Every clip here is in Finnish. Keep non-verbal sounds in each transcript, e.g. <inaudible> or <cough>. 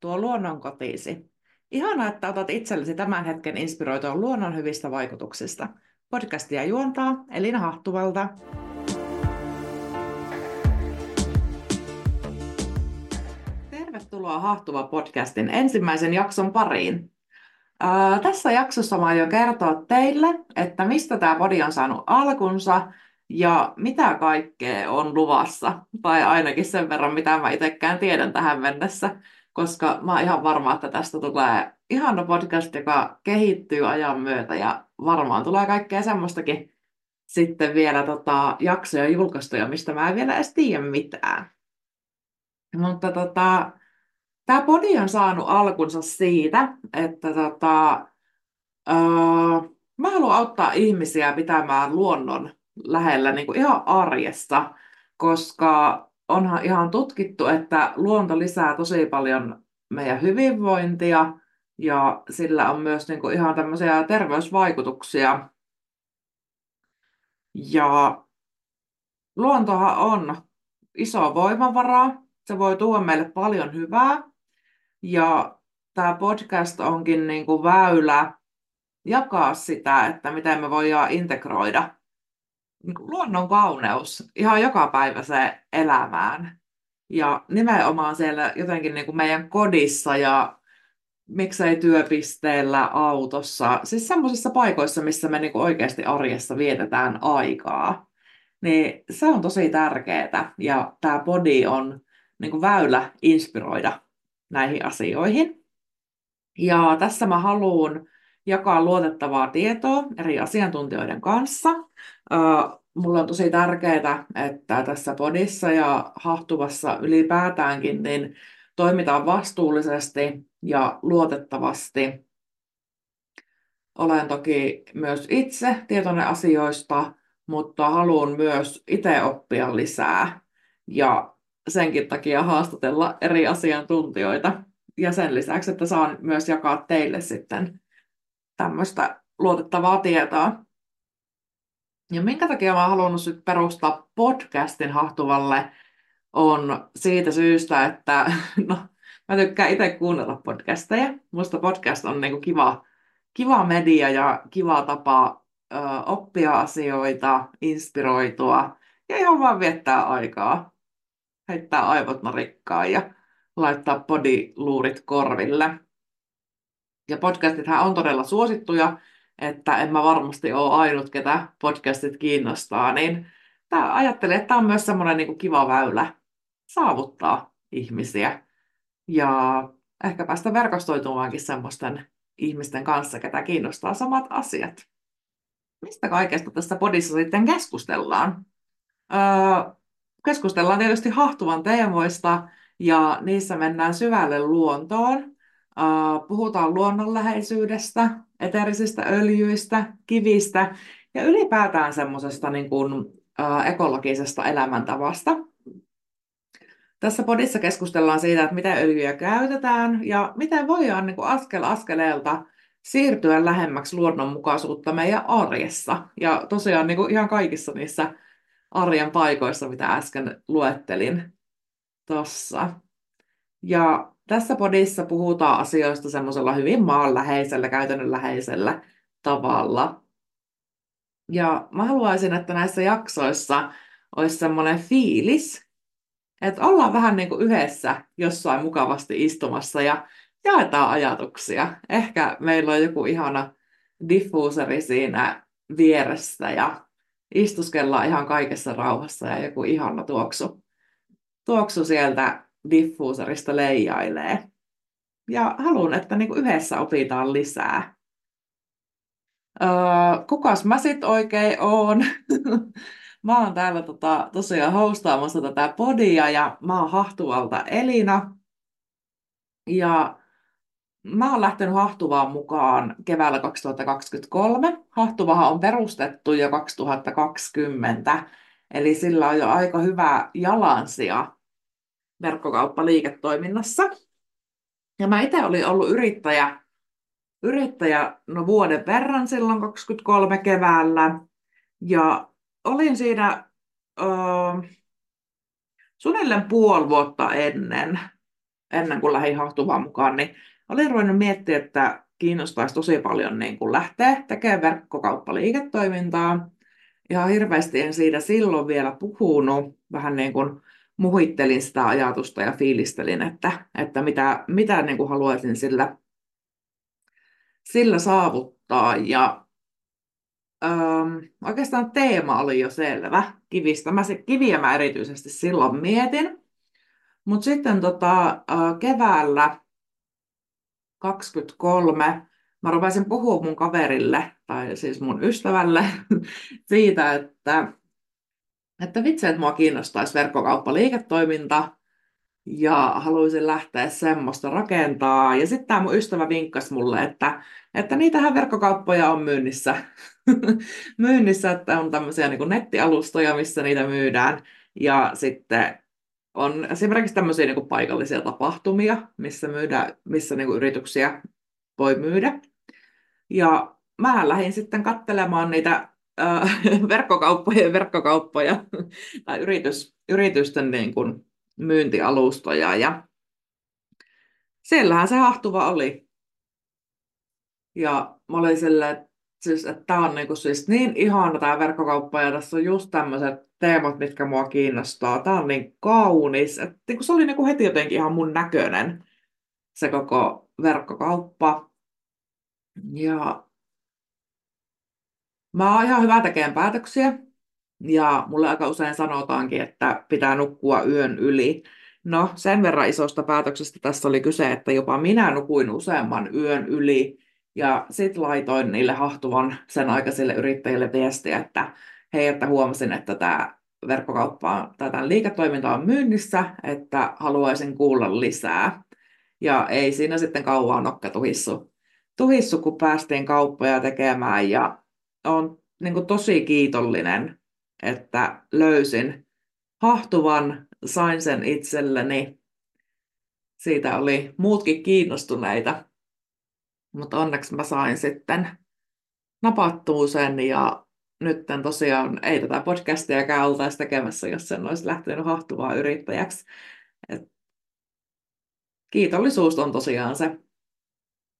tuo luonnon kotiisi. Ihana, että otat itsellesi tämän hetken inspiroitua luonnon hyvistä vaikutuksista. Podcastia juontaa Elina Hahtuvalta. Tervetuloa Hahtuva podcastin ensimmäisen jakson pariin. Ää, tässä jaksossa mä aion kertoa teille, että mistä tämä podi on saanut alkunsa ja mitä kaikkea on luvassa. Tai ainakin sen verran, mitä mä itsekään tiedän tähän mennessä, koska mä oon ihan varma, että tästä tulee ihana podcast, joka kehittyy ajan myötä ja varmaan tulee kaikkea semmoistakin sitten vielä tota, jaksoja julkaistuja, mistä mä en vielä edes tiedä mitään. Mutta tota, Tämä podi on saanut alkunsa siitä, että tota, öö, mä haluan auttaa ihmisiä pitämään luonnon lähellä niin kuin ihan arjessa, koska onhan ihan tutkittu, että luonto lisää tosi paljon meidän hyvinvointia ja sillä on myös niin kuin ihan tämmöisiä terveysvaikutuksia. Ja luontohan on iso voimavara, se voi tuoda meille paljon hyvää, ja tämä podcast onkin niin kuin väylä jakaa sitä, että miten me voidaan integroida niin kuin luonnon kauneus ihan joka päivä se elämään. Ja nimenomaan siellä jotenkin niin kuin meidän kodissa ja miksei työpisteellä, autossa, siis semmoisissa paikoissa, missä me niin kuin oikeasti arjessa vietetään aikaa. Niin se on tosi tärkeää ja tämä body on niin kuin väylä inspiroida näihin asioihin. Ja tässä mä haluan jakaa luotettavaa tietoa eri asiantuntijoiden kanssa. Mulla on tosi tärkeää, että tässä podissa ja hahtuvassa ylipäätäänkin niin toimitaan vastuullisesti ja luotettavasti. Olen toki myös itse tietoinen asioista, mutta haluan myös itse oppia lisää. Ja senkin takia haastatella eri asiantuntijoita. Ja sen lisäksi, että saan myös jakaa teille sitten tämmöistä luotettavaa tietoa. Ja minkä takia mä oon halunnut perustaa podcastin Hahtuvalle on siitä syystä, että <laughs> no, mä tykkään itse kuunnella podcasteja. Musta podcast on niinku kiva, kiva media ja kiva tapa ö, oppia asioita, inspiroitua ja ihan vaan viettää aikaa heittää aivot narikkaan ja laittaa podiluurit korville. Ja podcastithan on todella suosittuja, että en mä varmasti ole ainut, ketä podcastit kiinnostaa, niin tää, ajattelen, että tämä on myös semmoinen niin kiva väylä saavuttaa ihmisiä ja ehkä päästä verkostoitumaankin semmoisten ihmisten kanssa, ketä kiinnostaa samat asiat. Mistä kaikesta tässä podissa sitten keskustellaan? Öö, keskustellaan tietysti hahtuvan teemoista ja niissä mennään syvälle luontoon. Puhutaan luonnonläheisyydestä, eterisistä öljyistä, kivistä ja ylipäätään semmoisesta niin kuin, ekologisesta elämäntavasta. Tässä podissa keskustellaan siitä, että miten öljyjä käytetään ja miten voidaan niin kuin askel askeleelta siirtyä lähemmäksi luonnonmukaisuutta meidän arjessa. Ja tosiaan niin kuin ihan kaikissa niissä arjen paikoissa, mitä äsken luettelin tuossa. Ja tässä podissa puhutaan asioista semmoisella hyvin maanläheisellä, käytännönläheisellä tavalla. Ja mä haluaisin, että näissä jaksoissa olisi semmoinen fiilis, että ollaan vähän niin kuin yhdessä jossain mukavasti istumassa ja jaetaan ajatuksia. Ehkä meillä on joku ihana diffuuseri siinä vieressä ja istuskellaan ihan kaikessa rauhassa ja joku ihana tuoksu, tuoksu sieltä diffuuserista leijailee. Ja haluan, että niinku yhdessä opitaan lisää. Öö, kukas mä sit oikein oon? <laughs> mä oon täällä tota, tosiaan hostaamassa tätä podia ja mä oon Hahtuvalta Elina. Ja Mä oon lähtenyt Hahtuvaan mukaan keväällä 2023. Hahtuvahan on perustettu jo 2020, eli sillä on jo aika hyvä jalansija verkkokauppaliiketoiminnassa. Ja mä itse olin ollut yrittäjä, yrittäjä no vuoden verran silloin 23 keväällä. Ja olin siinä ö, suunnilleen puoli vuotta ennen ennen kuin lähdin hahtuvaan mukaan, niin olin ruvennut miettiä, että kiinnostaisi tosi paljon niin kuin lähteä tekemään verkkokauppaliiketoimintaa. Ihan hirveästi en siitä silloin vielä puhunut, vähän niin kuin muhittelin sitä ajatusta ja fiilistelin, että, että mitä, mitä niin kuin haluaisin sillä, sillä saavuttaa. Ja ähm, oikeastaan teema oli jo selvä kivistä. Mä se, kiviä mä erityisesti silloin mietin. Mutta sitten tota, äh, keväällä 23 mä rupesin puhua mun kaverille, tai siis mun ystävälle, <laughs> siitä, että, että vitsi, että mua kiinnostaisi verkkokauppaliiketoiminta, ja haluaisin lähteä semmoista rakentaa. Ja sitten tämä mun ystävä vinkkasi mulle, että, että niitähän verkkokauppoja on myynnissä. <laughs> myynnissä, että on tämmöisiä niin nettialustoja, missä niitä myydään. Ja sitten on esimerkiksi tämmöisiä niin paikallisia tapahtumia, missä, myydä, missä niin yrityksiä voi myydä. Ja mä lähdin sitten katselemaan niitä äh, <laughs> verkkokauppoja verkkokauppoja <laughs> tai yritys, yritysten niin kuin myyntialustoja. Ja siellähän se hahtuva oli. Ja mä olin silleen, siis, että tämä on niinku siis niin ihana tämä verkkokauppa ja tässä on just tämmöiset teemat, mitkä mua kiinnostaa. Tämä on niin kaunis. Että niinku se oli niinku heti jotenkin ihan mun näköinen se koko verkkokauppa. Ja mä oon ihan hyvä tekemään päätöksiä. Ja mulle aika usein sanotaankin, että pitää nukkua yön yli. No, sen verran isosta päätöksestä tässä oli kyse, että jopa minä nukuin useamman yön yli. Ja sitten laitoin niille hahtuvan sen aikaisille yrittäjille viestiä, että hei, että huomasin, että tämä verkkokauppa tai tämän liiketoiminta on myynnissä, että haluaisin kuulla lisää. Ja ei siinä sitten kauan nokka tuhissu, tuhissu kun päästiin kauppoja tekemään ja on niin kuin tosi kiitollinen, että löysin hahtuvan, sain sen itselleni. Siitä oli muutkin kiinnostuneita, mutta onneksi mä sain sitten napattua sen ja nyt tosiaan ei tätä podcastiakaan oltaisi tekemässä, jos sen olisi lähtenyt hahtuvaa yrittäjäksi. Et kiitollisuus on tosiaan se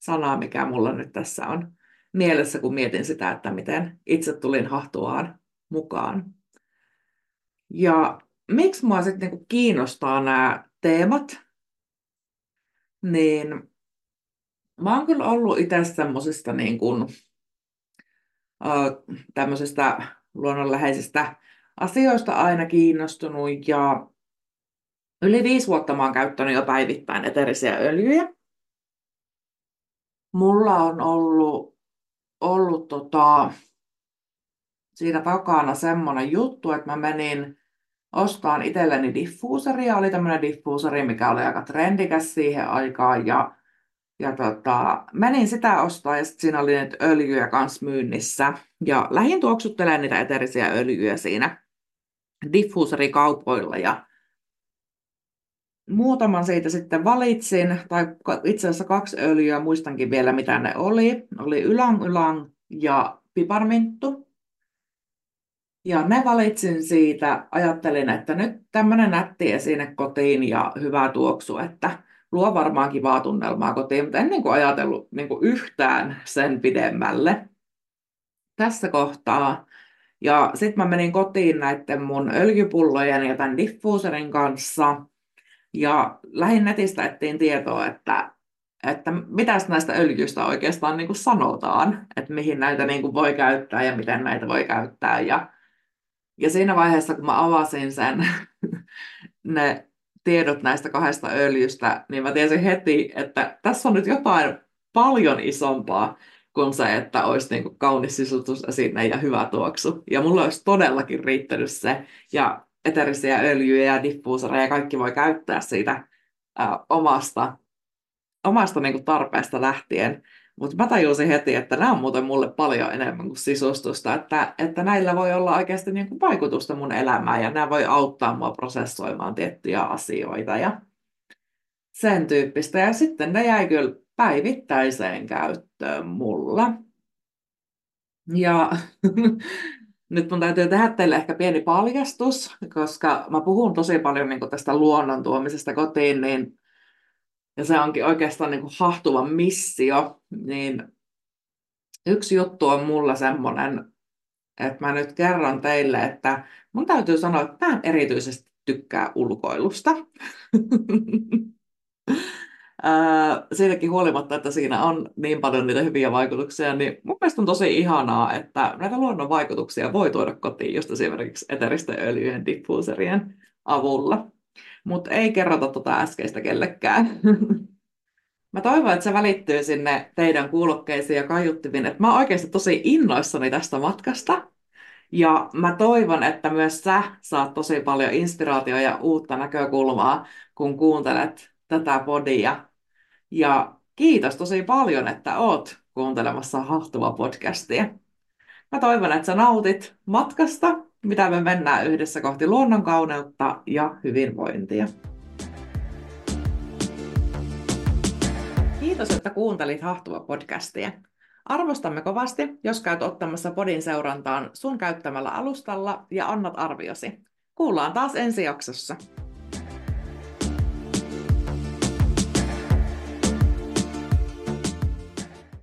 sana, mikä mulla nyt tässä on mielessä, kun mietin sitä, että miten itse tulin hahtuaan mukaan. Ja miksi mua sitten niinku kiinnostaa nämä teemat, niin mä oon kyllä ollut itse semmoisista niin kuin, tämmöisistä luonnonläheisistä asioista aina kiinnostunut ja yli viisi vuotta mä oon käyttänyt jo päivittäin eterisiä öljyjä. Mulla on ollut, ollut tota, siinä takana semmoinen juttu, että mä menin ostaan itselleni diffuuseria. Oli tämmöinen diffuuseri, mikä oli aika trendikäs siihen aikaan ja ja tota, menin sitä ostaa ja sitten siinä oli nyt öljyjä kanssa myynnissä. Ja lähin tuoksuttelemaan niitä eterisiä öljyjä siinä diffuuserikaupoilla ja muutaman siitä sitten valitsin, tai itse asiassa kaksi öljyä, muistankin vielä mitä ne oli. Oli ylang ylang ja piparminttu. Ja ne valitsin siitä, ajattelin, että nyt tämmöinen nätti esine kotiin ja hyvä tuoksu, että luo varmaan kivaa tunnelmaa kotiin, mutta en niin kuin ajatellut niin kuin yhtään sen pidemmälle tässä kohtaa. Ja sitten mä menin kotiin näiden mun öljypullojen ja tämän diffuuserin kanssa. Ja lähin netistä ettiin tietoa, että, että mitä näistä öljyistä oikeastaan niin kuin sanotaan, että mihin näitä niin kuin voi käyttää ja miten näitä voi käyttää. Ja, ja siinä vaiheessa, kun mä avasin sen, <laughs> ne tiedot näistä kahdesta öljystä, niin mä tiesin heti, että tässä on nyt jotain paljon isompaa kuin se, että olisi niin kuin kaunis sisutusesine ja hyvä tuoksu. Ja mulla olisi todellakin riittänyt se. Ja eterisiä öljyjä ja diffuusereja kaikki voi käyttää siitä ää, omasta, omasta niin kuin tarpeesta lähtien. Mutta mä tajusin heti, että nämä on muuten mulle paljon enemmän kuin sisustusta, että, että näillä voi olla oikeasti niin kuin vaikutusta mun elämään ja nämä voi auttaa mua prosessoimaan tiettyjä asioita ja sen tyyppistä. Ja sitten ne jäi kyllä päivittäiseen käyttöön mulla. Ja <laughs> nyt mun täytyy tehdä teille ehkä pieni paljastus, koska mä puhun tosi paljon niin tästä luonnon tuomisesta kotiin, niin ja se onkin oikeastaan niin kuin hahtuva missio, niin yksi juttu on mulla semmoinen, että mä nyt kerron teille, että mun täytyy sanoa, että mä en erityisesti tykkää ulkoilusta. <laughs> siitäkin huolimatta, että siinä on niin paljon niitä hyviä vaikutuksia, niin mun mielestä on tosi ihanaa, että näitä luonnon vaikutuksia voi tuoda kotiin just esimerkiksi eteristen öljyjen diffuuserien avulla. Mutta ei kerrota tuota äskeistä kellekään. <laughs> Mä toivon, että se välittyy sinne teidän kuulokkeisiin ja kaiuttiviin, että mä oon oikeasti tosi innoissani tästä matkasta. Ja mä toivon, että myös sä saat tosi paljon inspiraatioa ja uutta näkökulmaa, kun kuuntelet tätä podia. Ja kiitos tosi paljon, että oot kuuntelemassa Hahtuva podcastia. Mä toivon, että sä nautit matkasta, mitä me mennään yhdessä kohti luonnonkauneutta ja hyvinvointia. Kiitos, että kuuntelit Hahtuva podcastia. Arvostamme kovasti, jos käyt ottamassa podin seurantaan sun käyttämällä alustalla ja annat arviosi. Kuullaan taas ensi jaksossa.